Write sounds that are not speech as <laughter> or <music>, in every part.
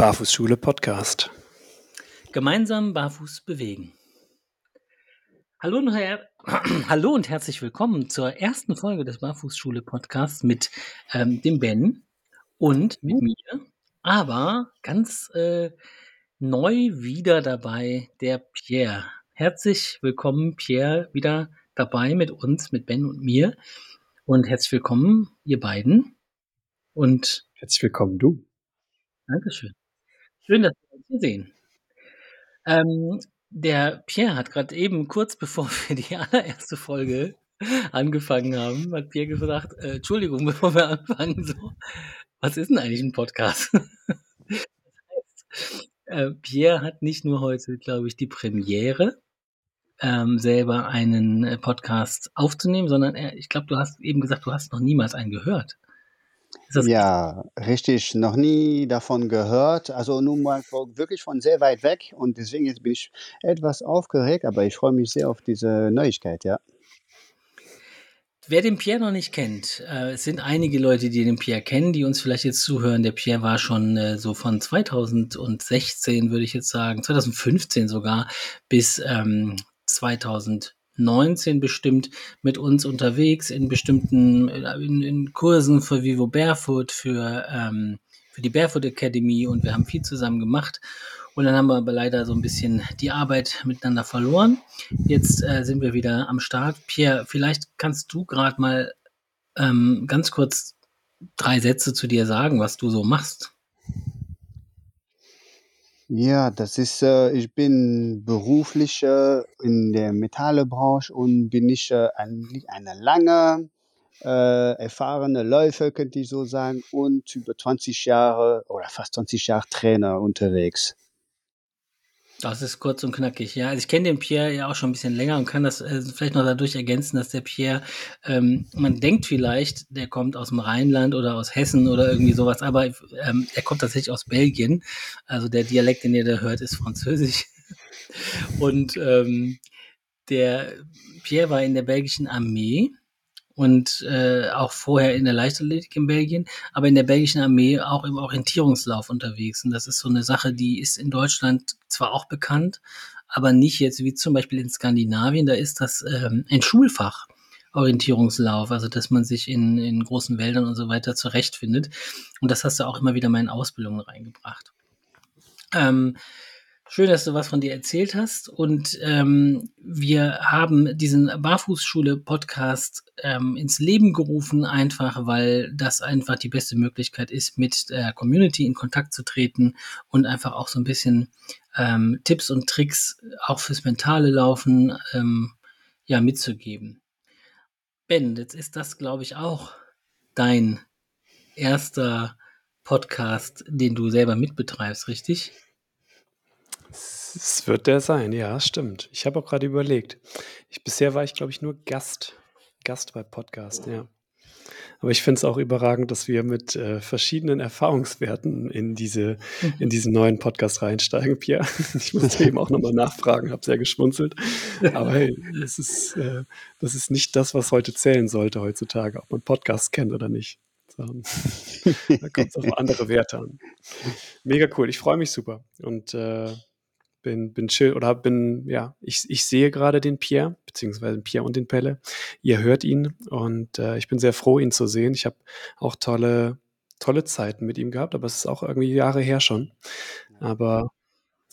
Barfußschule Podcast. Gemeinsam barfuß bewegen. Hallo und, her <clears throat> Hallo und herzlich willkommen zur ersten Folge des Barfußschule Podcasts mit ähm, dem Ben und mit mir. Aber ganz äh, neu wieder dabei der Pierre. Herzlich willkommen, Pierre, wieder dabei mit uns, mit Ben und mir. Und herzlich willkommen, ihr beiden. Und herzlich willkommen, du. Dankeschön. Schön, dass wir uns hier sehen. Ähm, der Pierre hat gerade eben, kurz bevor <laughs> wir die allererste Folge angefangen haben, hat Pierre gefragt, äh, Entschuldigung, <laughs> bevor wir anfangen, so, was ist denn eigentlich ein Podcast? <laughs> das heißt, äh, Pierre hat nicht nur heute, glaube ich, die Premiere, ähm, selber einen äh, Podcast aufzunehmen, sondern er, ich glaube, du hast eben gesagt, du hast noch niemals einen gehört. Ja, richtig, noch nie davon gehört. Also nun mal wirklich von sehr weit weg und deswegen jetzt bin ich etwas aufgeregt, aber ich freue mich sehr auf diese Neuigkeit, ja. Wer den Pierre noch nicht kennt, äh, es sind einige Leute, die den Pierre kennen, die uns vielleicht jetzt zuhören. Der Pierre war schon äh, so von 2016, würde ich jetzt sagen, 2015 sogar, bis ähm, 2000 19 bestimmt mit uns unterwegs in bestimmten in, in Kursen für Vivo Barefoot, für, ähm, für die Barefoot Academy und wir haben viel zusammen gemacht. Und dann haben wir aber leider so ein bisschen die Arbeit miteinander verloren. Jetzt äh, sind wir wieder am Start. Pierre, vielleicht kannst du gerade mal ähm, ganz kurz drei Sätze zu dir sagen, was du so machst. Ja, das ist, äh, ich bin beruflich äh, in der Metallebranche und bin ich äh, eigentlich eine lange, äh, erfahrene Läufer, könnte ich so sagen, und über 20 Jahre oder fast 20 Jahre Trainer unterwegs. Das ist kurz und knackig, ja. Also ich kenne den Pierre ja auch schon ein bisschen länger und kann das äh, vielleicht noch dadurch ergänzen, dass der Pierre, ähm, man denkt vielleicht, der kommt aus dem Rheinland oder aus Hessen oder irgendwie sowas, aber ähm, er kommt tatsächlich aus Belgien. Also der Dialekt, den ihr da hört, ist Französisch. <laughs> Und ähm, der Pierre war in der belgischen Armee und äh, auch vorher in der Leichtathletik in Belgien, aber in der belgischen Armee auch im Orientierungslauf unterwegs. Und das ist so eine Sache, die ist in Deutschland zwar auch bekannt, aber nicht jetzt wie zum Beispiel in Skandinavien, da ist das ähm, ein Schulfach. Orientierungslauf, also dass man sich in, in großen Wäldern und so weiter zurechtfindet. Und das hast du auch immer wieder mal in Ausbildungen reingebracht. Ähm, Schön, dass du was von dir erzählt hast. Und ähm, wir haben diesen Barfußschule-Podcast ähm, ins Leben gerufen, einfach weil das einfach die beste Möglichkeit ist, mit der Community in Kontakt zu treten und einfach auch so ein bisschen ähm, Tipps und Tricks auch fürs mentale Laufen ähm, ja mitzugeben. Ben, jetzt ist das, glaube ich, auch dein erster Podcast, den du selber mitbetreibst, richtig? Es wird der sein, ja, stimmt. Ich habe auch gerade überlegt. Ich, bisher war ich, glaube ich, nur Gast. Gast bei Podcast, ja. Aber ich finde es auch überragend, dass wir mit äh, verschiedenen Erfahrungswerten in, diese, mhm. in diesen neuen Podcast reinsteigen, Pierre. <laughs> Ich musste eben auch nochmal nachfragen, habe sehr geschmunzelt. Aber hey, das ist, äh, das ist nicht das, was heute zählen sollte heutzutage, ob man Podcasts kennt oder nicht. da kommt es auf andere Werte an. Mega cool, ich freue mich super. Und äh, bin, bin chill oder bin, ja, ich, ich sehe gerade den Pierre, beziehungsweise den Pierre und den Pelle. Ihr hört ihn und äh, ich bin sehr froh, ihn zu sehen. Ich habe auch tolle, tolle Zeiten mit ihm gehabt, aber es ist auch irgendwie Jahre her schon. Aber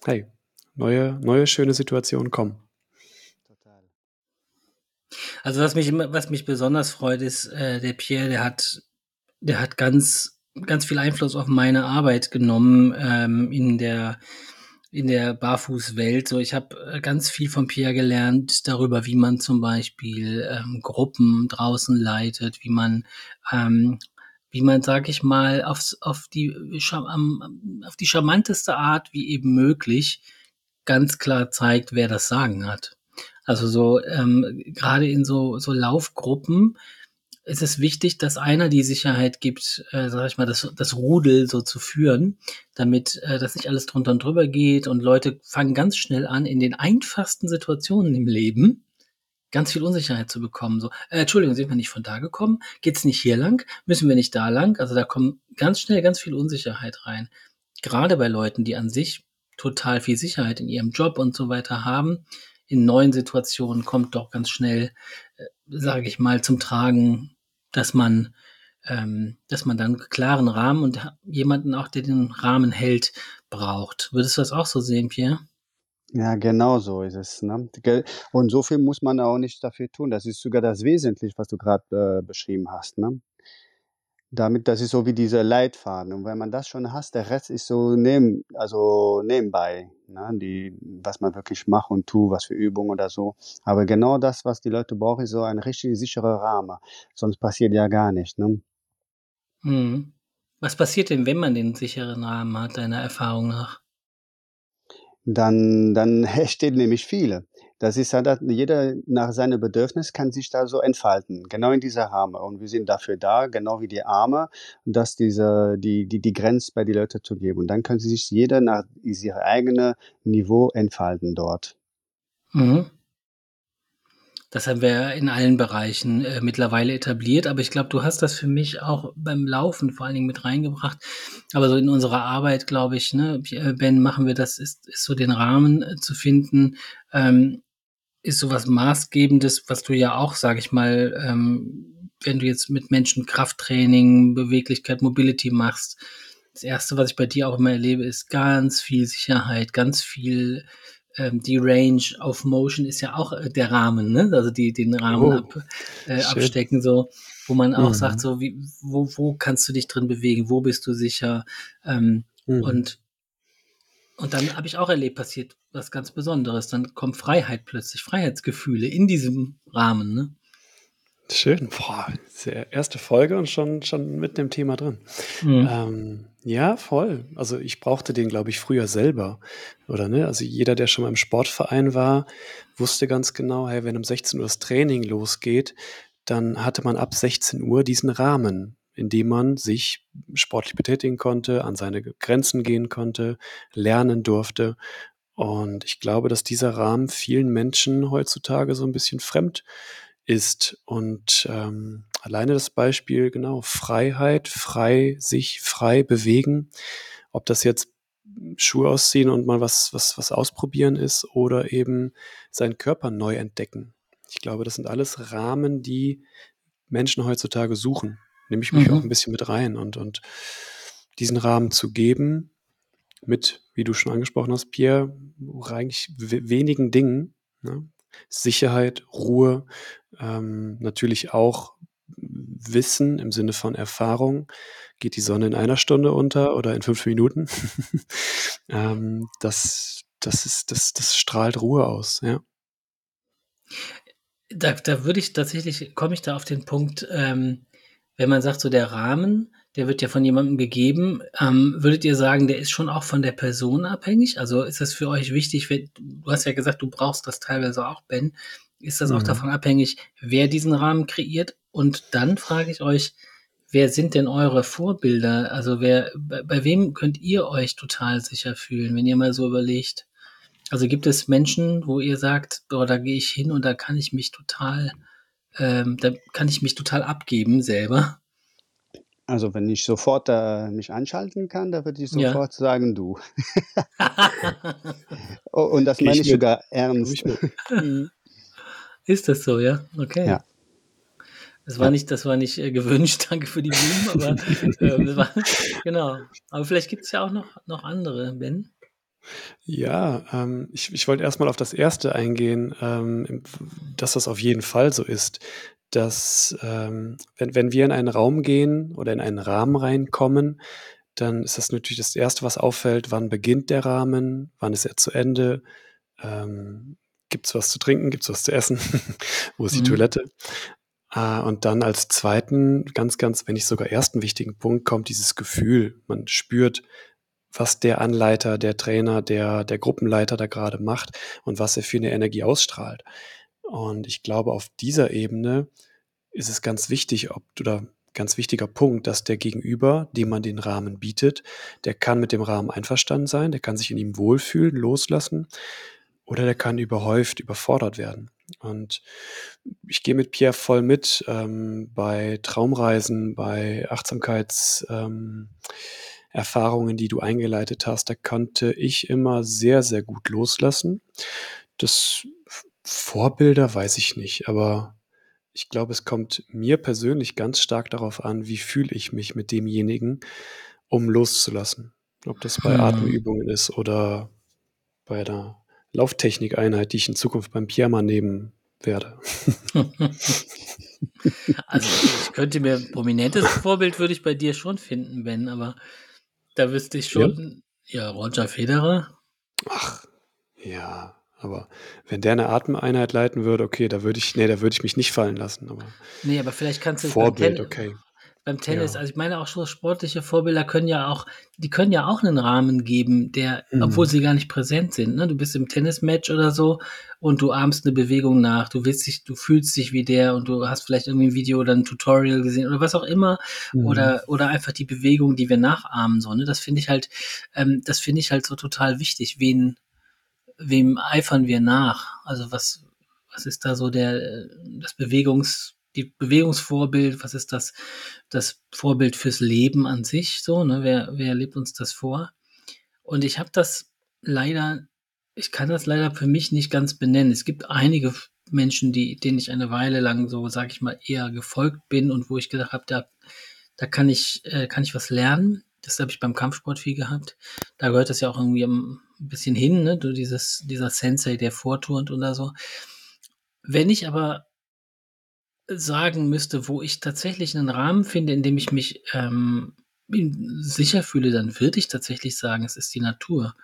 hey, neue, neue schöne Situationen kommen. Also was mich, was mich besonders freut, ist, äh, der Pierre, der hat, der hat ganz, ganz viel Einfluss auf meine Arbeit genommen ähm, in der in der Barfußwelt. So, ich habe äh, ganz viel von Pierre gelernt darüber, wie man zum Beispiel ähm, Gruppen draußen leitet, wie man ähm, wie man, sag ich mal, aufs, auf, die, auf die charmanteste Art wie eben möglich ganz klar zeigt, wer das Sagen hat. Also so ähm, gerade in so, so Laufgruppen es ist wichtig, dass einer die Sicherheit gibt, äh, sag ich mal, das, das Rudel so zu führen, damit äh, das nicht alles drunter und drüber geht und Leute fangen ganz schnell an, in den einfachsten Situationen im Leben ganz viel Unsicherheit zu bekommen. So, äh, Entschuldigung, sind wir nicht von da gekommen? Geht's nicht hier lang? Müssen wir nicht da lang? Also da kommt ganz schnell ganz viel Unsicherheit rein. gerade bei Leuten, die an sich total viel Sicherheit in ihrem Job und so weiter haben, in neuen Situationen kommt doch ganz schnell, äh, sage ich mal, zum Tragen, dass man, ähm, dass man dann klaren Rahmen und jemanden auch, der den Rahmen hält, braucht. Würdest du das auch so sehen, Pierre? Ja, genau so ist es. Ne? Und so viel muss man auch nicht dafür tun. Das ist sogar das Wesentliche, was du gerade äh, beschrieben hast. Ne? Damit, das ist so wie dieser Leitfaden. Und wenn man das schon hast, der Rest ist so neben, also nebenbei, ne? die, was man wirklich macht und tut, was für Übungen oder so. Aber genau das, was die Leute brauchen, ist so ein richtig sicherer Rahmen. Sonst passiert ja gar nichts. Ne? Hm. Was passiert denn, wenn man den sicheren Rahmen hat, deiner Erfahrung nach? Dann, dann <laughs> entstehen nämlich viele. Das ist halt, jeder nach seinem Bedürfnis kann sich da so entfalten, genau in dieser Rahmen. Und wir sind dafür da, genau wie die Arme, dass diese, die, die, die Grenze bei den Leuten zu geben. Und dann können sie sich jeder nach seinem eigenen Niveau entfalten dort. Mhm. Das haben wir in allen Bereichen äh, mittlerweile etabliert, aber ich glaube, du hast das für mich auch beim Laufen vor allen Dingen mit reingebracht. Aber so in unserer Arbeit, glaube ich, ne, äh, Ben, machen wir das, ist, ist so den Rahmen äh, zu finden, ähm, ist sowas Maßgebendes, was du ja auch, sage ich mal, ähm, wenn du jetzt mit Menschen Krafttraining, Beweglichkeit, Mobility machst. Das erste, was ich bei dir auch immer erlebe, ist ganz viel Sicherheit, ganz viel ähm, die Range of Motion ist ja auch äh, der Rahmen, ne? Also die den Rahmen Oh, ab, äh, abstecken, so, wo man auch Mhm. sagt, so wie, wo, wo kannst du dich drin bewegen, wo bist du sicher? Ähm, Mhm. und und dann habe ich auch erlebt, passiert was ganz Besonderes. Dann kommt Freiheit plötzlich, Freiheitsgefühle in diesem Rahmen. Ne? Schön. Boah, erste Folge und schon, schon mitten im Thema drin. Mhm. Ähm, ja, voll. Also ich brauchte den, glaube ich, früher selber. Oder ne? Also jeder, der schon mal im Sportverein war, wusste ganz genau, hey, wenn um 16 Uhr das Training losgeht, dann hatte man ab 16 Uhr diesen Rahmen, in dem man sich sportlich betätigen konnte, an seine Grenzen gehen konnte, lernen durfte. Und ich glaube, dass dieser Rahmen vielen Menschen heutzutage so ein bisschen fremd ist. Und ähm, alleine das Beispiel, genau, Freiheit, frei sich frei bewegen, ob das jetzt Schuhe ausziehen und mal was, was, was ausprobieren ist oder eben seinen Körper neu entdecken. Ich glaube, das sind alles Rahmen, die Menschen heutzutage suchen. Nehme ich mich Mhm. auch ein bisschen mit rein und, und diesen Rahmen zu geben mit, wie du schon angesprochen hast, Pierre, eigentlich we- wenigen Dingen. Ne? Sicherheit, Ruhe, ähm, natürlich auch Wissen im Sinne von Erfahrung. Geht die Sonne in einer Stunde unter oder in fünf Minuten? <laughs> ähm, das, das, ist, das, das strahlt Ruhe aus, ja. Da, da würde ich tatsächlich, komme ich da auf den Punkt, ähm, wenn man sagt, so der Rahmen, der wird ja von jemandem gegeben, ähm, würdet ihr sagen, der ist schon auch von der Person abhängig? Also ist das für euch wichtig, wenn, du hast ja gesagt, du brauchst das teilweise auch, Ben, ist das auch Mhm. davon abhängig, wer diesen Rahmen kreiert? Und dann frage ich euch, wer sind denn eure Vorbilder? Also wer, bei, bei wem könnt ihr euch total sicher fühlen, wenn ihr mal so überlegt? Also gibt es Menschen, wo ihr sagt, boah, da gehe ich hin und da kann ich mich total, ähm, da kann ich mich total abgeben selber. Also wenn ich sofort äh, mich anschalten kann, dann würde ich Ja. sofort sagen, du. <laughs> Oh, und das Geh meine ich ich sogar ernst. ich. Mhm. Ist das so, ja? Okay. Ja. Das war Ja. nicht, das war nicht äh, gewünscht, <laughs> danke für die Blumen, aber <laughs> das war, genau. Aber vielleicht gibt es ja auch noch, noch andere, Ben. Ja, ähm, ich, ich wollte erstmal auf das erste eingehen, ähm, dass das auf jeden Fall so ist, dass ähm, wenn, wenn wir in einen Raum gehen oder in einen Rahmen reinkommen, dann ist das natürlich das Erste, was auffällt, wann beginnt der Rahmen, wann ist er zu Ende, ähm, gibt es was zu trinken, gibt es was zu essen, <laughs> wo ist die Mhm. Toilette. Ah, und dann als zweiten, ganz, ganz, wenn nicht sogar ersten wichtigen Punkt, kommt dieses Gefühl. Man spürt, was der Anleiter, der Trainer, der, der Gruppenleiter da gerade macht und was er für eine Energie ausstrahlt. Und ich glaube, auf dieser Ebene ist es ganz wichtig, ob oder ganz wichtiger Punkt, dass der Gegenüber, dem man den Rahmen bietet, der kann mit dem Rahmen einverstanden sein, der kann sich in ihm wohlfühlen, loslassen oder der kann überhäuft, überfordert werden. Und ich gehe mit Pierre voll mit ähm, bei Traumreisen, bei Achtsamkeits, ähm, Erfahrungen, die du eingeleitet hast, da konnte ich immer sehr, sehr gut loslassen. Das Vorbilder weiß ich nicht, aber ich glaube, es kommt mir persönlich ganz stark darauf an, wie fühle ich mich mit demjenigen, um loszulassen. Ob das bei Hm. Atemübungen ist oder bei einer Lauftechnikeinheit, die ich in Zukunft beim Pyjama nehmen werde. <laughs> Also ich könnte mir ein prominentes Vorbild würde ich bei dir schon finden, Ben, aber da wüsste ich Ja? schon, ja, Roger Federer. Ach, ja, aber wenn der eine Atemeinheit leiten würde, okay, da würde ich, nee, da würde ich mich nicht fallen lassen. Aber Nee, aber vielleicht kannst du Vorbild, okay. Beim Tennis, Ja. also ich meine auch so sportliche Vorbilder können ja auch, die können ja auch einen Rahmen geben, der, obwohl Mhm. sie gar nicht präsent sind. Ne? Du bist im Tennismatch oder so und du ahmst eine Bewegung nach, du willst dich, du fühlst dich wie der und du hast vielleicht irgendwie ein Video oder ein Tutorial gesehen oder was auch immer Mhm. oder oder einfach die Bewegung, die wir nachahmen so. Ne? Das finde ich halt, ähm, das finde ich halt so total wichtig. Wen, wem eifern wir nach? Also was, was ist da so der, das Bewegungs, die Bewegungsvorbild? Was ist das, das Vorbild fürs Leben an sich? So, ne? Wer, wer lebt uns das vor? Und ich habe das leider, ich kann das leider für mich nicht ganz benennen. Es gibt einige Menschen, die, denen ich eine Weile lang so, sag ich mal, eher gefolgt bin und wo ich gedacht habe, da, da kann ich, äh, kann ich was lernen. Das habe ich beim Kampfsport viel gehabt. Da gehört das ja auch irgendwie ein bisschen hin, ne? Du dieses, dieser Sensei, der vorturnt oder so. Wenn ich aber sagen müsste, wo ich tatsächlich einen Rahmen finde, in dem ich mich ähm, sicher fühle, dann würde ich tatsächlich sagen, es ist die Natur.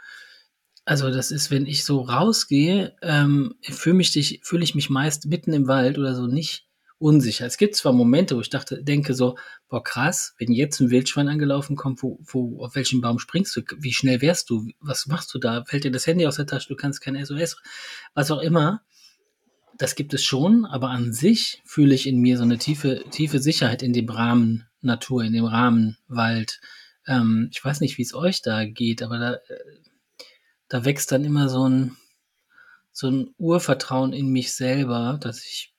Also das ist, wenn ich so rausgehe, ähm, fühle mich fühle ich mich meist mitten im Wald oder so nicht unsicher. Es gibt zwar Momente, wo ich dachte, denke so, boah krass, wenn jetzt ein Wildschwein angelaufen kommt, wo, wo, auf welchen Baum springst du? Wie schnell wärst du? Was machst du da? Fällt dir das Handy aus der Tasche? Du kannst kein SOS, was auch immer. Das gibt es schon, aber an sich fühle ich in mir so eine tiefe, tiefe Sicherheit in dem Rahmen Natur, in dem Rahmen Wald. Ähm, ich weiß nicht, wie es euch da geht, aber da, da wächst dann immer so ein, so ein Urvertrauen in mich selber, dass ich,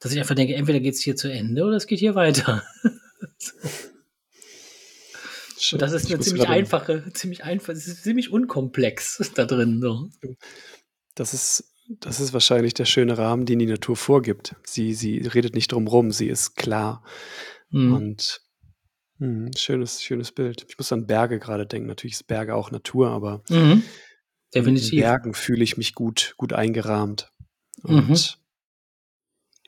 dass ich einfach denke, entweder geht es hier zu Ende oder es geht hier weiter. <laughs> so. Und das ist eine ziemlich einfache, ziemlich einfach, es ist ziemlich unkomplex <laughs> da drin. So. Das ist, das ist wahrscheinlich der schöne Rahmen, den die Natur vorgibt. Sie, sie redet nicht drum rum, sie ist klar. Mhm. Und hm, schönes, schönes Bild. Ich muss an Berge gerade denken. Natürlich ist Berge auch Natur, aber Mhm. in. Bergen fühle ich mich gut, gut eingerahmt. Mhm. Und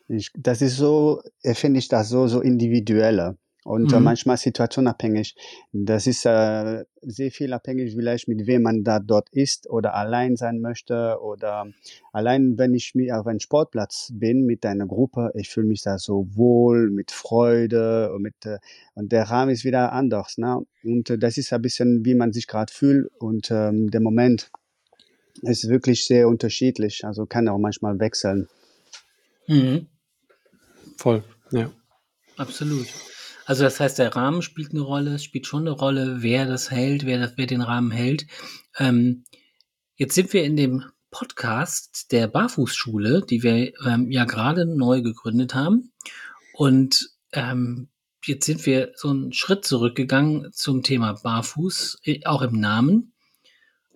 Ich, das ist so, äh, finde ich das so, so individueller und äh, Mhm. manchmal situationabhängig. Das ist äh, sehr viel abhängig, vielleicht mit wem man da dort ist oder allein sein möchte oder allein, wenn ich mir auf einem Sportplatz bin mit einer Gruppe, ich fühle mich da so wohl, mit Freude und mit, äh, und der Rahmen ist wieder anders, ne? Und äh, das ist ein bisschen, wie man sich gerade fühlt und ähm, der Moment ist wirklich sehr unterschiedlich, also kann auch manchmal wechseln. Mhm. voll, ja. Absolut. Also das heißt, der Rahmen spielt eine Rolle, es spielt schon eine Rolle, wer das hält, wer, das, wer den Rahmen hält. Ähm, jetzt sind wir in dem Podcast der Barfußschule, die wir ähm, ja gerade neu gegründet haben. Und ähm, jetzt sind wir so einen Schritt zurückgegangen zum Thema Barfuß, äh, auch im Namen.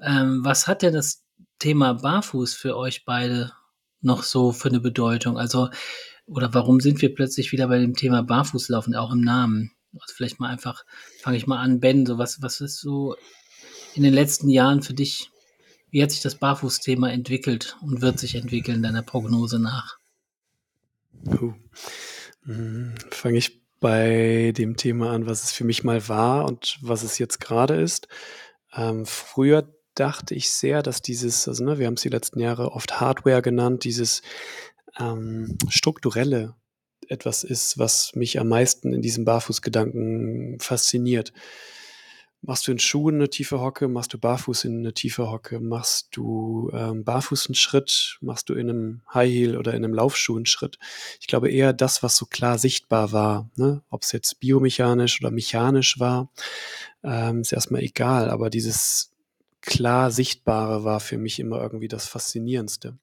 Ähm, was hat denn das Thema Barfuß für euch beide noch so für eine Bedeutung? Also, oder warum sind wir plötzlich wieder bei dem Thema Barfußlaufen, auch im Namen? Also vielleicht mal einfach, fange ich mal an, Ben, so was, was ist so in den letzten Jahren für dich, wie hat sich das Barfußthema entwickelt und wird sich entwickeln, deiner Prognose nach? Hm, Fange ich bei dem Thema an, was es für mich mal war und was es jetzt gerade ist. Ähm, früher dachte ich sehr, dass dieses, also ne, wir haben es die letzten Jahre oft Hardware genannt, dieses ähm, strukturelle etwas ist, was mich am meisten in diesem Barfußgedanken fasziniert. Machst du in Schuhen eine tiefe Hocke, machst du barfuß in eine tiefe Hocke, machst du ähm, barfuß einen Schritt, machst du in einem High Heel oder in einem Laufschuh einen Schritt. Ich glaube eher das, was so klar sichtbar war, ne? ob es jetzt biomechanisch oder mechanisch war, ähm, ist erstmal egal, aber dieses klar Sichtbare war für mich immer irgendwie das Faszinierendste.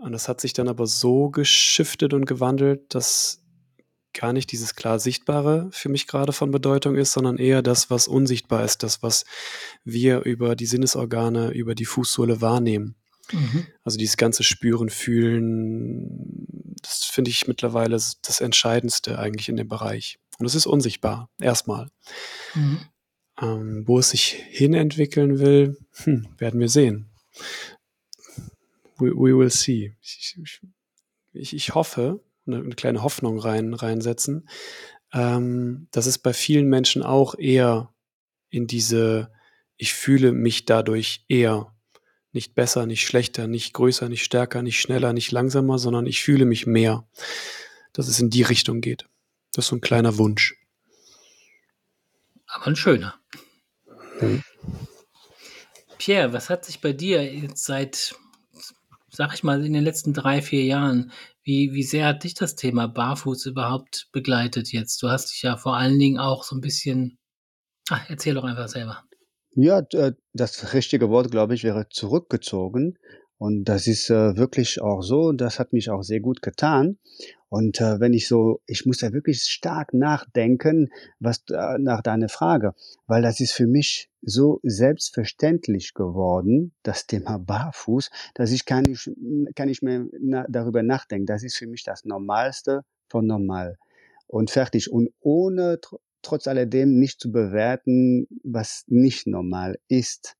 Und das hat sich dann aber so geschiftet und gewandelt, dass gar nicht dieses klar Sichtbare für mich gerade von Bedeutung ist, sondern eher das, was unsichtbar ist, das, was wir über die Sinnesorgane, über die Fußsohle wahrnehmen. Mhm. Also dieses ganze Spüren, Fühlen, das finde ich mittlerweile das Entscheidendste eigentlich in dem Bereich. Und es ist unsichtbar, erstmal. Mhm. Ähm, wo es sich hinentwickeln will, hm, werden wir sehen. We, we will see. Ich, ich, ich hoffe, eine, eine, kleine Hoffnung rein, reinsetzen, ähm, dass es bei vielen Menschen auch eher in diese, ich fühle mich dadurch eher nicht besser, nicht schlechter, nicht größer, nicht stärker, nicht schneller, nicht langsamer, sondern ich fühle mich mehr, dass es in die Richtung geht. Das ist so ein kleiner Wunsch. Aber ein schöner. Mhm. Pierre, was hat sich bei dir jetzt seit, sag ich mal, in den letzten drei, vier Jahren, wie, wie sehr hat dich das Thema Barfuß überhaupt begleitet jetzt? Du hast dich ja vor allen Dingen auch so ein bisschen, ach, erzähl doch einfach selber. Ja, äh, das richtige Wort, glaube ich, wäre zurückgezogen. Und das ist äh, wirklich auch so. Das hat mich auch sehr gut getan. Und äh, wenn ich so, ich muss da wirklich stark nachdenken, was äh, nach deiner Frage, weil das ist für mich so selbstverständlich geworden, das Thema <laughs> Barfuß, dass ich kann nicht, kann nicht mehr na, darüber nachdenken. Das ist für mich das Normalste von normal und fertig. Und ohne tr trotz alledem nicht zu bewerten, was nicht normal ist.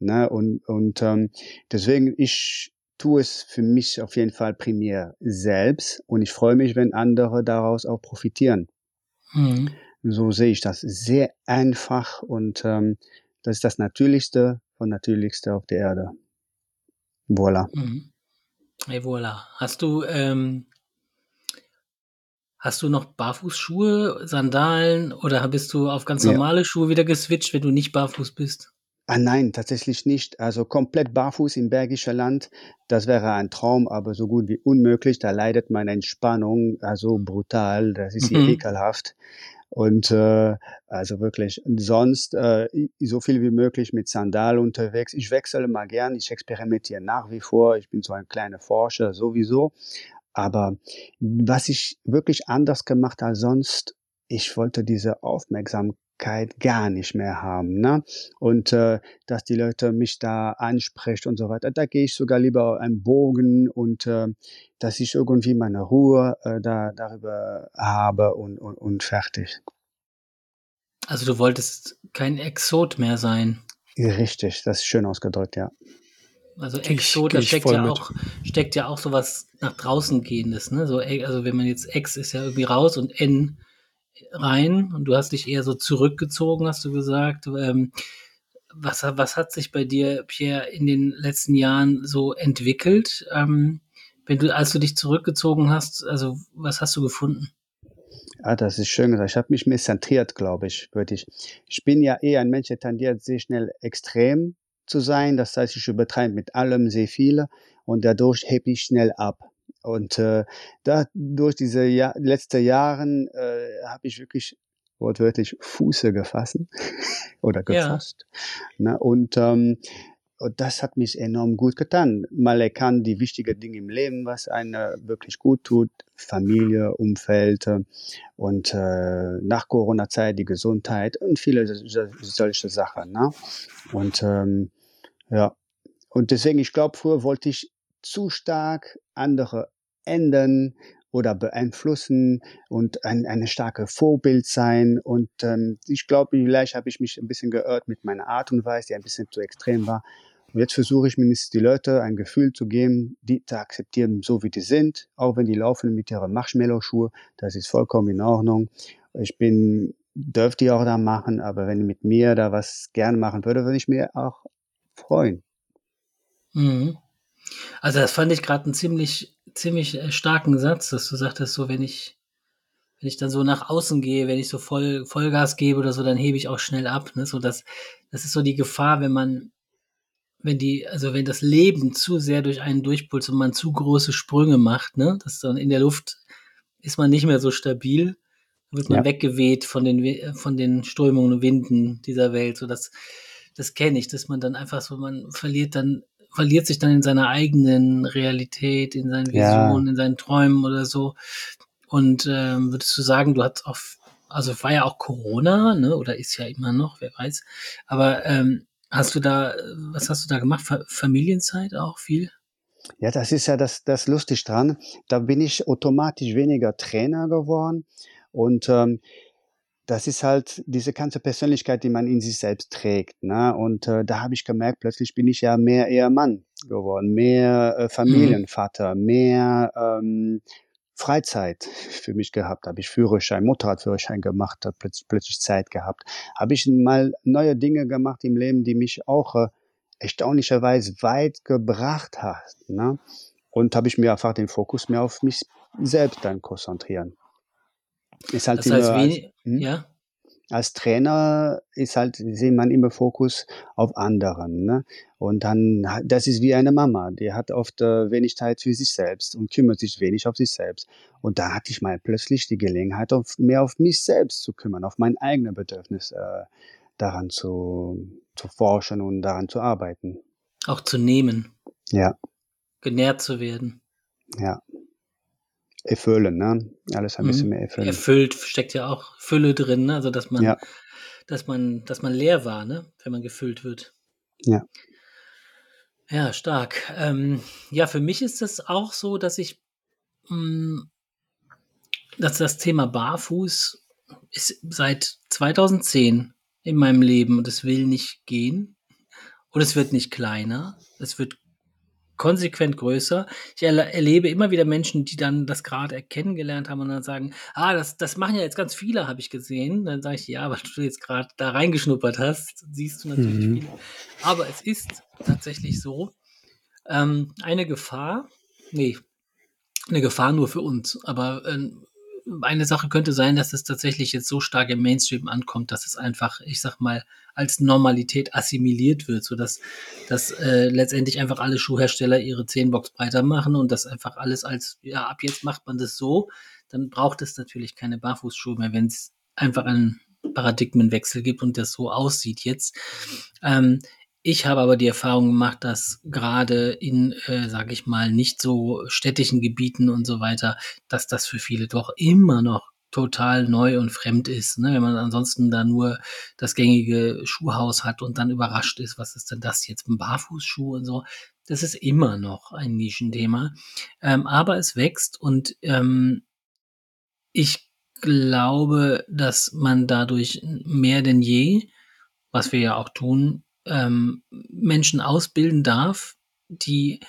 Ne? Und, und ähm, deswegen, ich tue es für mich auf jeden Fall primär selbst und ich freue mich, wenn andere daraus auch profitieren. Mhm. So sehe ich das sehr einfach und ähm, das ist das Natürlichste von Natürlichste auf der Erde. Voila. Mhm. Hey, voila. Hast du, ähm, hast du noch Barfußschuhe, Sandalen oder bist du auf ganz normale ja. Schuhe wieder geswitcht, wenn du nicht barfuß bist? Ah nein, tatsächlich nicht. Also komplett barfuß im Bergischer Land, das wäre ein Traum, aber so gut wie unmöglich. Da leidet meine Entspannung also brutal. Das ist mhm. ekelhaft. Und äh, also wirklich sonst äh, so viel wie möglich mit Sandal unterwegs. Ich wechsle mal gern, ich experimentiere nach wie vor. Ich bin so ein kleiner Forscher sowieso. Aber was ich wirklich anders gemacht als sonst, ich wollte diese Aufmerksamkeit gar nicht mehr haben. Ne? Und äh, dass die Leute mich da ansprechen und so weiter. Da gehe ich sogar lieber einen Bogen und äh, dass ich irgendwie meine Ruhe äh, da darüber habe und, und, und fertig. Also du wolltest kein Exot mehr sein. Richtig, das ist schön ausgedrückt, ja. Also Exot, da steckt ja auch, steckt ja auch sowas nach draußen gehendes, ne? So, also wenn man jetzt Ex ist ja irgendwie raus und N rein und du hast dich eher so zurückgezogen, hast du gesagt. Ähm, was, was hat sich bei dir, Pierre, in den letzten Jahren so entwickelt? Ähm, wenn du, als du dich zurückgezogen hast, also was hast du gefunden? Ah, das ist schön gesagt. Ich habe mich mehr zentriert, glaube ich, würde ich. Ich bin ja eher ein Mensch, der tendiert sehr schnell extrem zu sein. Das heißt, ich übertreibe mit allem sehr viel und dadurch hebe ich schnell ab. Und äh, da durch diese Jahr, letzten Jahren äh, habe ich wirklich wortwörtlich Fuße <laughs> gefasst oder gefasst. Ja. Ne? Und ähm, und das hat mich enorm gut getan. Mal erkannt die wichtigen Dinge im Leben, was einer wirklich gut tut, Familie, Umfeld äh, und äh, nach Corona-Zeit die Gesundheit und viele solche Sachen. Ne? Und ähm, ja, und deswegen, ich glaube, früher wollte ich zu stark andere ändern oder beeinflussen und ein eine starke Vorbild sein. Und ähm, ich glaube, vielleicht habe ich mich ein bisschen geirrt mit meiner Art und Weise, die ein bisschen zu extrem war. Und jetzt versuche ich mir die Leute ein Gefühl zu geben, die zu akzeptieren, so wie die sind, auch wenn die laufen mit ihren Marshmallow-Schuhe, das ist vollkommen in Ordnung. Ich bin, dürfte die auch da machen, aber wenn mit mir da was gerne machen würde, würde ich mir auch freuen. Mhm. Also das fand ich gerade einen ziemlich, ziemlich äh, starken Satz, dass du sagtest, so wenn ich, wenn ich dann so nach außen gehe, wenn ich so voll Vollgas gebe oder so, dann hebe ich auch schnell ab. Ne? So dass, das ist so die Gefahr, wenn man, wenn die, also wenn das Leben zu sehr durch einen durchpulst und man zu große Sprünge macht, ne, dass dann in der Luft ist man nicht mehr so stabil, dann wird man ja. weggeweht von den von den Strömungen und Winden dieser Welt. So das, das kenne ich, dass man dann einfach so, man verliert dann verliert sich dann in seiner eigenen Realität, in seinen Visionen, ja. in seinen Träumen oder so. Und ähm, würdest du sagen, du hast auch, also war ja auch Corona, ne? Oder ist ja immer noch, wer weiß. Aber ähm, hast du da, was hast du da gemacht? Fa Familienzeit auch viel? Ja, das ist ja das, das lustig dran. Da bin ich automatisch weniger Trainer geworden. Und ähm, das ist halt diese ganze Persönlichkeit, die man in sich selbst trägt. Ne? Und äh, da habe ich gemerkt, plötzlich bin ich ja mehr Ehemann geworden, mehr äh, Familienvater, mhm. mehr ähm, Freizeit für mich gehabt, habe ich Führerschein, Motorradführerschein gemacht, habe plötzlich, plötzlich Zeit gehabt, habe ich mal neue Dinge gemacht im Leben, die mich auch äh, erstaunlicherweise weit gebracht hat. Ne? Und habe ich mir einfach den Fokus mehr auf mich selbst dann konzentrieren. Ist halt das heißt, wenig, hm? ja? als Trainer ist halt, sieht man immer Fokus auf anderen. Ne? Und dann, das ist wie eine Mama, die hat oft äh, wenig Zeit für sich selbst und kümmert sich wenig auf sich selbst. Und da hatte ich mal plötzlich die Gelegenheit, auf, mehr auf mich selbst zu kümmern, auf mein eigenes Bedürfnis äh, daran zu, zu forschen und daran zu arbeiten. Auch zu nehmen. Ja. Genährt zu werden. Ja erfüllen, ne? Alles ein bisschen mhm. mehr erfüllen. Erfüllt steckt ja auch Fülle drin, ne? Also dass man, ja. dass man, dass man leer war, ne? Wenn man gefüllt wird. Ja. Ja, stark. Ähm, ja, für mich ist es auch so, dass ich, mh, mm, dass das Thema Barfuß ist seit 2010 in meinem Leben und es will nicht gehen und es wird nicht kleiner. Es wird konsequent größer. Ich erle erlebe immer wieder Menschen, die dann das gerade kennengelernt haben und dann sagen, ah, das, das machen ja jetzt ganz viele, habe ich gesehen. Dann sage ich, ja, weil du jetzt gerade da reingeschnuppert hast, siehst du natürlich mhm. viele. Aber es ist tatsächlich so, ähm, eine Gefahr, nee, eine Gefahr nur für uns, aber ähm, eine Sache könnte sein, dass es tatsächlich jetzt so stark im Mainstream ankommt, dass es einfach, ich sag mal, als Normalität assimiliert wird, sodass dass äh, letztendlich einfach alle Schuhhersteller ihre 10 Box breiter machen und das einfach alles als, ja, ab jetzt macht man das so, dann braucht es natürlich keine Barfußschuhe mehr, wenn es einfach einen Paradigmenwechsel gibt und das so aussieht jetzt. Ähm, ich habe aber die Erfahrung gemacht, dass gerade in, äh, sage ich mal, nicht so städtischen Gebieten und so weiter, dass das für viele doch immer noch total neu und fremd ist. Ne? Wenn man ansonsten da nur das gängige Schuhhaus hat und dann überrascht ist, was ist denn das jetzt, ein Barfußschuh und so. Das ist immer noch ein Nischenthema. Ähm, aber es wächst und ähm, ich glaube, dass man dadurch mehr denn je, was wir ja auch tun, ähm, Menschen ausbilden darf, die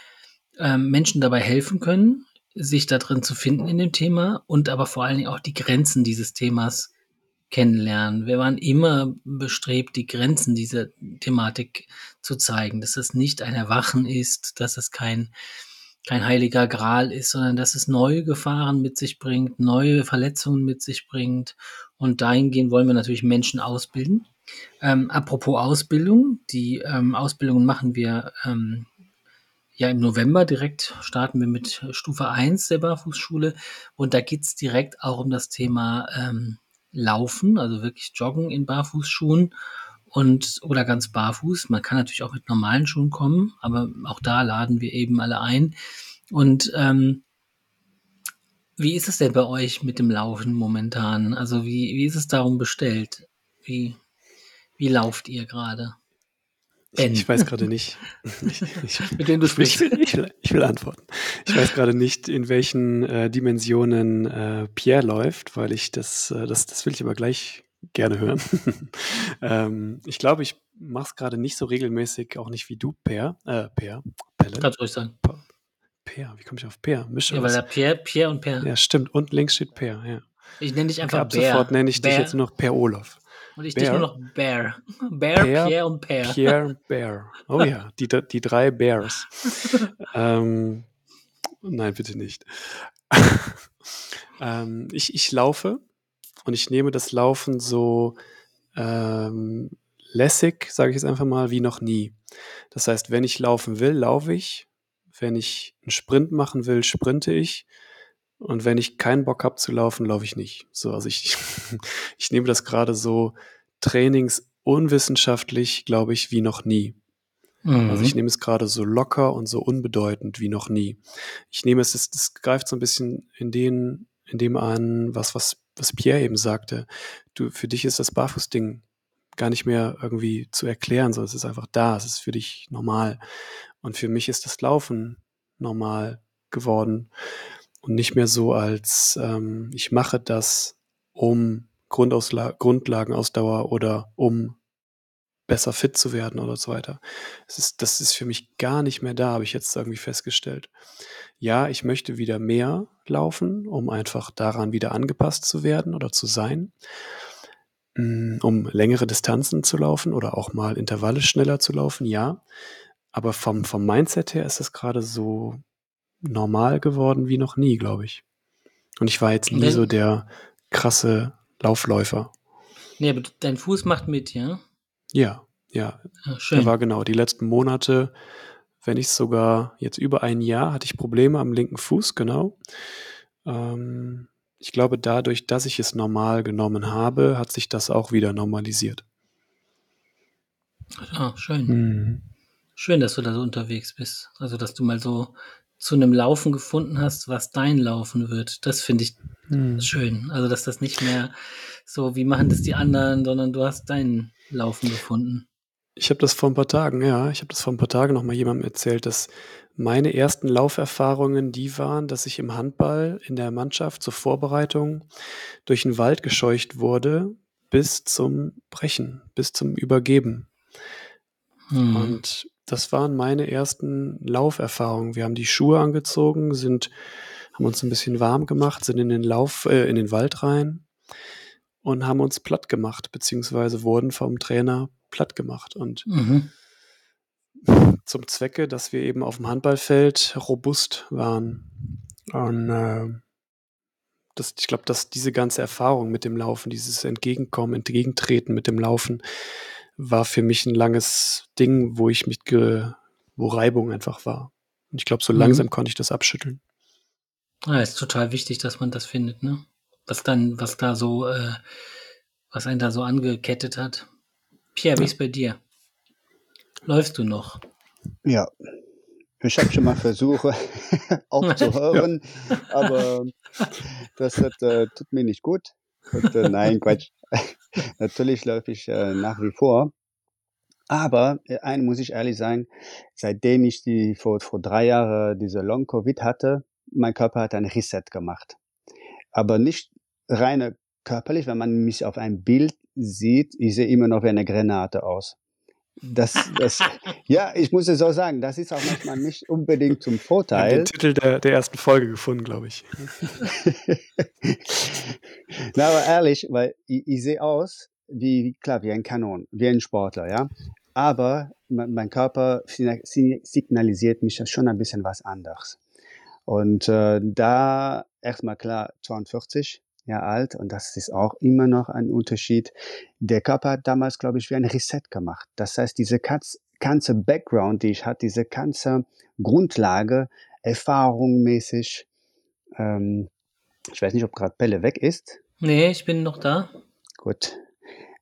ähm, Menschen dabei helfen können, sich da drin zu finden in dem Thema und aber vor allen Dingen auch die Grenzen dieses Themas kennenlernen. Wir waren immer bestrebt, die Grenzen dieser Thematik zu zeigen, dass es nicht ein Erwachen ist, dass es kein, kein heiliger Gral ist, sondern dass es neue Gefahren mit sich bringt, neue Verletzungen mit sich bringt. Und dahingehend wollen wir natürlich Menschen ausbilden, ähm, apropos Ausbildung, die ähm, Ausbildungen machen wir ähm, ja im November direkt, starten wir mit Stufe 1 der Barfußschule und da geht es direkt auch um das Thema ähm, Laufen, also wirklich Joggen in Barfußschuhen und oder ganz barfuß. Man kann natürlich auch mit normalen Schuhen kommen, aber auch da laden wir eben alle ein. Und ähm, wie ist es denn bei euch mit dem Laufen momentan? Also wie, wie ist es darum bestellt? Wie, wie lauft ihr gerade? Ich, ich, weiß gerade nicht. <laughs> Ich, ich, Mit wem du sprichst. Will, will, ich will, antworten. Ich weiß gerade nicht, in welchen äh, Dimensionen äh, Pierre läuft, weil ich das, äh, das, das will ich aber gleich gerne hören. <laughs> ähm, ich glaube, ich mache es gerade nicht so regelmäßig, auch nicht wie du, Per. Äh, Per. Pelle. Kannst du ruhig sagen. Per, wie komme ich auf Per? Mische ja, weil da Pierre, Pierre und Per. Ja, stimmt. Und links steht Per, ja. Ich nenne dich einfach ab Bär. sofort nenne ich Bär. dich jetzt nur noch Per Olaf. Und ich dich nur noch Bear. Bear, Pear, Pierre und Pear. Pierre, Bear. Oh ja, die, die drei Bears. <laughs> ähm, nein, bitte nicht. <laughs> ähm, ich, ich laufe und ich nehme das Laufen so ähm, lässig, sage ich jetzt einfach mal, wie noch nie. Das heißt, wenn ich laufen will, laufe ich. Wenn ich einen Sprint machen will, sprinte ich. Und wenn ich keinen Bock habe zu laufen, laufe ich nicht. So, also ich, <laughs> ich nehme das gerade so trainingsunwissenschaftlich, glaube ich, wie noch nie. Mhm. Also ich nehme es gerade so locker und so unbedeutend wie noch nie. Ich nehme es, das, das greift so ein bisschen in den, in dem an, was, was, was Pierre eben sagte. Du, für dich ist das Barfußding gar nicht mehr irgendwie zu erklären, sondern es ist einfach da, es ist für dich normal. Und für mich ist das Laufen normal geworden und nicht mehr so als ähm, ich mache das, um Grundausla Grundlagenausdauer oder um besser fit zu werden oder so weiter. Es ist, das ist für mich gar nicht mehr da, habe ich jetzt irgendwie festgestellt. Ja, ich möchte wieder mehr laufen, um einfach daran wieder angepasst zu werden oder zu sein, mm, um längere Distanzen zu laufen oder auch mal Intervalle schneller zu laufen, ja. Aber vom, vom Mindset her ist es gerade so normal geworden wie noch nie, glaube ich. Und ich war jetzt nie so der krasse Laufläufer. Nee, aber dein Fuß macht mit, ja? Ja, ja. ja schön. Der war genau die letzten Monate, wenn nicht sogar jetzt über ein Jahr, hatte ich Probleme am linken Fuß, genau. Ähm, ich glaube, dadurch, dass ich es normal genommen habe, hat sich das auch wieder normalisiert. Ah, schön. Mhm. Schön, dass du da so unterwegs bist. Also, dass du mal so zu einem Laufen gefunden hast, was dein Laufen wird. Das finde ich hm. schön. Also, dass das nicht mehr so, wie machen das die anderen, sondern du hast dein Laufen gefunden. Ich habe das vor ein paar Tagen, ja, ich habe das vor ein paar Tagen noch mal jemandem erzählt, dass meine ersten Lauferfahrungen die waren, dass ich im Handball in der Mannschaft zur Vorbereitung durch den Wald gescheucht wurde bis zum Brechen, bis zum Übergeben. Hm. Und das waren meine ersten Lauferfahrungen. Wir haben die Schuhe angezogen, sind, haben uns ein bisschen warm gemacht, sind in den Lauf, äh, in den Wald rein und haben uns platt gemacht, beziehungsweise wurden vom Trainer platt gemacht. Und mhm. zum Zwecke, dass wir eben auf dem Handballfeld robust waren. Und äh, das, ich glaube, dass diese ganze Erfahrung mit dem Laufen, dieses Entgegenkommen, Entgegentreten mit dem Laufen, war für mich ein langes Ding, wo ich mich, ge, wo Reibung einfach war. Und ich glaube, so mhm. langsam konnte ich das abschütteln. Ja, ist total wichtig, dass man das findet, ne? Was dann, was da so, äh, was einen da so angekettet hat. Pierre, wie ja. ist bei dir? Läufst du noch? Ja, ich habe schon mal versucht <laughs> <laughs> aufzuhören, ja. aber das hat, äh, tut mir nicht gut. Und, äh, nein, Quatsch. <laughs> Natürlich läufe ich äh, nach wie vor. Aber äh, ein muss ich ehrlich sagen, seitdem ich die vor, vor drei Jahren diese Long-Covid hatte, mein Körper hat ein Reset gemacht. Aber nicht reine körperlich, wenn man mich auf einem Bild sieht, ich sehe immer noch wie eine Granate aus. Das, das, ja, ich muss es so sagen, das ist auch manchmal nicht unbedingt zum Vorteil. Den Titel der, der ersten Folge gefunden, glaube ich. <laughs> Na, aber ehrlich, weil ich, ich sehe aus wie, klar, wie ein Kanon, wie ein Sportler, ja. Aber mein, mein Körper signalisiert mich schon ein bisschen was anderes. Und äh, da erstmal klar 42, Jahre alt und das ist auch immer noch ein Unterschied. Der Körper hat damals, glaube ich, wie ein Reset gemacht. Das heißt, diese ganze Background, die ich hatte, diese ganze Grundlage, erfahrungsmäßig, ähm, ich weiß nicht, ob gerade Pelle weg ist. Nee, ich bin noch da. Gut.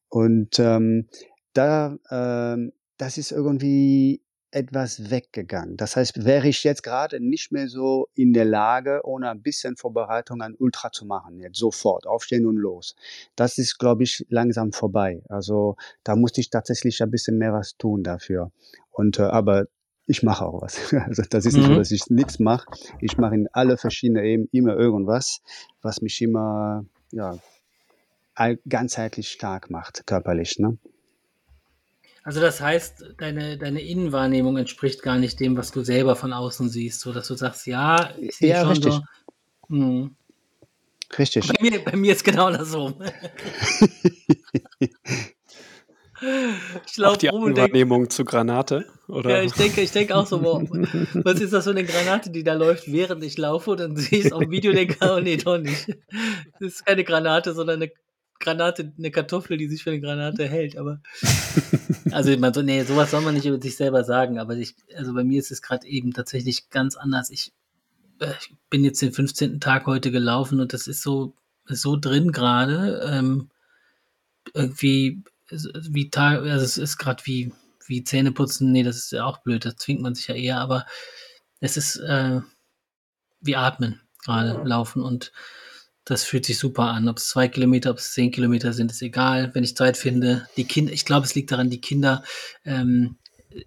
Und ähm, da, ähm, das ist irgendwie etwas weggegangen. Das heißt, wäre ich jetzt gerade nicht mehr so in der Lage, ohne ein bisschen Vorbereitung ein Ultra zu machen, jetzt sofort aufstehen und los. Das ist, glaube ich, langsam vorbei. Also da musste ich tatsächlich ein bisschen mehr was tun dafür. Und äh, aber ich mache auch was. <laughs> Also das ist nicht so, mhm. dass ich nichts mache. Ich mache in alle verschiedenen Ebenen immer irgendwas, was mich immer ja ganzheitlich stark macht, körperlich. Ne? Also das heißt, deine, deine Innenwahrnehmung entspricht gar nicht dem, was du selber von außen siehst, so dass du sagst, ja, ich sehe ja, schon richtig. So, hm. Richtig. Bei mir, bei mir ist genau das so. ich laufe die rum Wahrnehmung denk, zu Granate, oder? Ja, ich denke, ich denke auch so, wow, was ist das für eine Granate, die da läuft, während ich laufe? Und dann sehe ich es auf dem Video und denke, oh nee, doch nicht. Das ist keine Granate, sondern eine Granate, eine Kartoffel, die sich für eine Granate hält, aber <laughs> also man so, nee, sowas soll man nicht über sich selber sagen, aber ich, also bei mir ist es gerade eben tatsächlich ganz anders. Ich, äh, ich, bin jetzt den 15. Tag heute gelaufen und das ist so, so drin gerade. Ähm, irgendwie wie Tag, also es ist gerade wie, wie Zähneputzen, nee, das ist ja auch blöd, das zwingt man sich ja eher, aber es ist äh, wie Atmen gerade laufen und Das fühlt sich super an. Ob es zwei Kilometer, ob es zehn Kilometer sind, ist egal, wenn ich Zeit finde. Die Kinder, ich glaube, es liegt daran, die Kinder, ähm,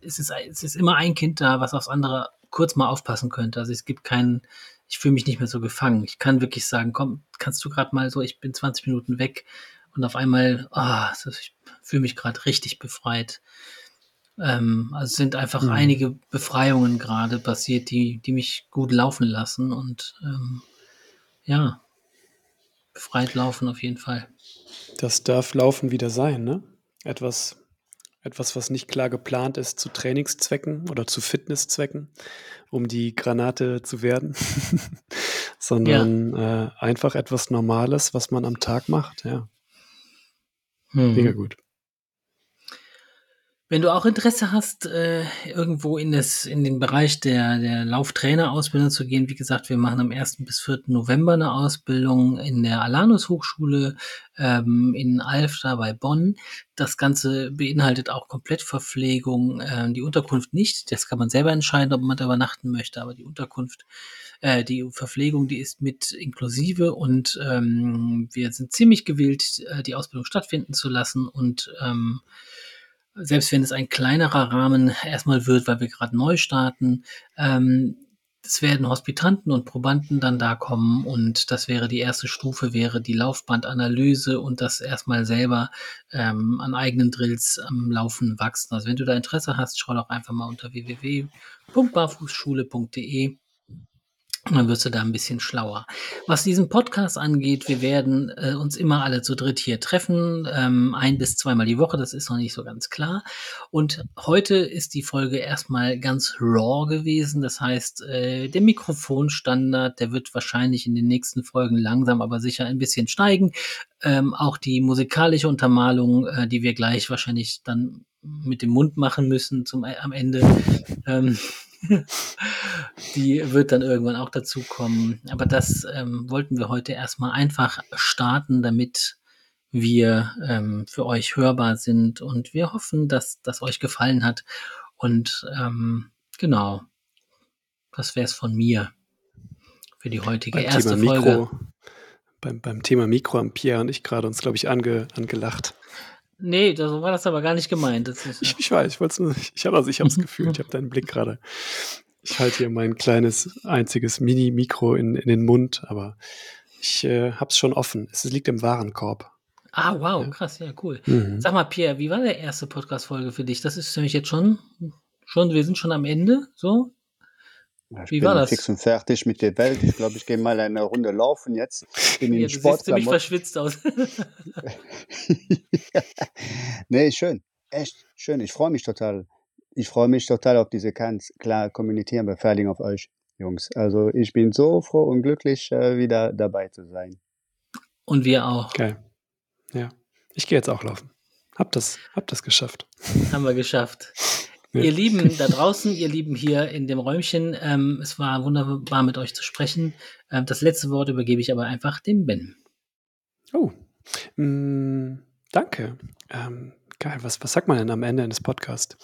es, ist, es ist immer ein Kind da, was aufs andere kurz mal aufpassen könnte. Also es gibt keinen, ich fühle mich nicht mehr so gefangen. Ich kann wirklich sagen, komm, kannst du gerade mal so, ich bin 20 Minuten weg und auf einmal, ah, oh, ich fühle mich gerade richtig befreit. Ähm, also sind einfach mhm. einige Befreiungen gerade passiert, die, die mich gut laufen lassen und ähm, ja, befreit laufen auf jeden Fall. Das darf Laufen wieder sein, ne? Etwas, etwas, was nicht klar geplant ist zu Trainingszwecken oder zu Fitnesszwecken, um die Granate zu werden, <laughs> sondern ja. äh, einfach etwas Normales, was man am Tag macht, ja. Mhm. Mega gut. Wenn du auch Interesse hast, äh, irgendwo in, das, in den Bereich der, der Lauftrainerausbildung zu gehen, wie gesagt, wir machen am 1. bis 4. November eine Ausbildung in der Alanus Hochschule ähm, in Alfter bei Bonn. Das Ganze beinhaltet auch Komplettverpflegung, äh, die Unterkunft nicht. Das kann man selber entscheiden, ob man da übernachten möchte, aber die Unterkunft, äh, die Verpflegung, die ist mit inklusive und ähm, wir sind ziemlich gewillt, äh, die Ausbildung stattfinden zu lassen und ähm, selbst wenn es ein kleinerer Rahmen erstmal wird, weil wir gerade neu starten, ähm, es werden Hospitanten und Probanden dann da kommen und das wäre die erste Stufe, wäre die Laufbandanalyse und das erstmal selber ähm, an eigenen Drills am Laufen wachsen. Also wenn du da Interesse hast, schau doch einfach mal unter www.barfußschule.de und dann wirst du da ein bisschen schlauer. Was diesen Podcast angeht, wir werden äh, uns immer alle zu dritt hier treffen, ähm, ein bis zweimal die Woche, das ist noch nicht so ganz klar. Und heute ist die Folge erstmal ganz raw gewesen, das heißt, äh, der Mikrofonstandard, der wird wahrscheinlich in den nächsten Folgen langsam, aber sicher ein bisschen steigen. Ähm, auch die musikalische Untermalung, äh, die wir gleich wahrscheinlich dann mit dem Mund machen müssen zum, am Ende. Ähm, <laughs> die wird dann irgendwann auch dazu kommen. Aber das ähm, wollten wir heute erstmal einfach starten, damit wir ähm, für euch hörbar sind und wir hoffen, dass das euch gefallen hat. Und ähm, genau, das wäre es von mir für die heutige beim erste Thema Folge. Mikro, beim, beim Thema Mikro haben Pierre und ich gerade uns, glaube ich, ange, angelacht. Nee, so war das aber gar nicht gemeint. Ist, ich, ich, weiß, ich wollte ich habe also, ich habe es <laughs> gefühlt, ich habe deinen Blick gerade. Ich halte hier mein kleines, einziges Mini-Mikro in, in den Mund, aber ich äh, habe es schon offen. Es liegt im Warenkorb. Ah, wow, ja. krass, ja, cool. Mhm. Sag mal, Pierre, wie war der erste Podcast-Folge für dich? Das ist nämlich jetzt schon, schon, wir sind schon am Ende, so. Ich Wie bin war das? fix und fertig mit der Welt. Ich glaube, ich gehe mal eine Runde laufen jetzt. Bin ja, in du siehst ziemlich verschwitzt aus. <laughs> nee, schön. Echt schön. Ich freue mich total. Ich freue mich total auf diese ganz klar kommunizieren Befehlung auf euch, Jungs. Also ich bin so froh und glücklich, äh, wieder dabei zu sein. Und wir auch. Okay. Ja. Ich gehe jetzt auch laufen. Hab das, hab das geschafft. Haben wir geschafft. <laughs> Ja. Ihr Lieben da draußen, ihr Lieben hier in dem Räumchen, ähm, es war wunderbar mit euch zu sprechen. Ähm, das letzte Wort übergebe ich aber einfach dem Ben. Oh, mm, danke. Ähm, geil, was, was sagt man denn am Ende eines Podcasts?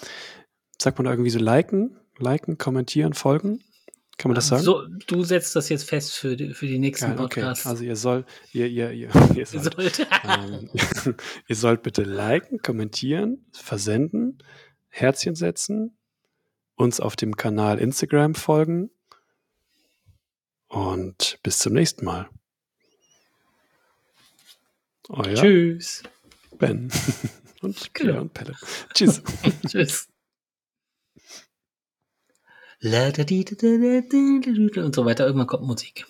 Sagt man irgendwie so liken, liken, kommentieren, folgen? Kann man das sagen? So, du setzt das jetzt fest für die, für die nächsten ja, okay. Podcasts. Also ihr soll, ihr, ihr, ihr, <laughs> ihr sollt, ähm, <laughs> ihr sollt bitte liken, kommentieren, versenden Herzchen setzen, uns auf dem Kanal Instagram folgen und bis zum nächsten Mal. Euer Tschüss. Ben und genau. und Pelle. Tschüss. Tschüss. Und so weiter. Irgendwann kommt Musik.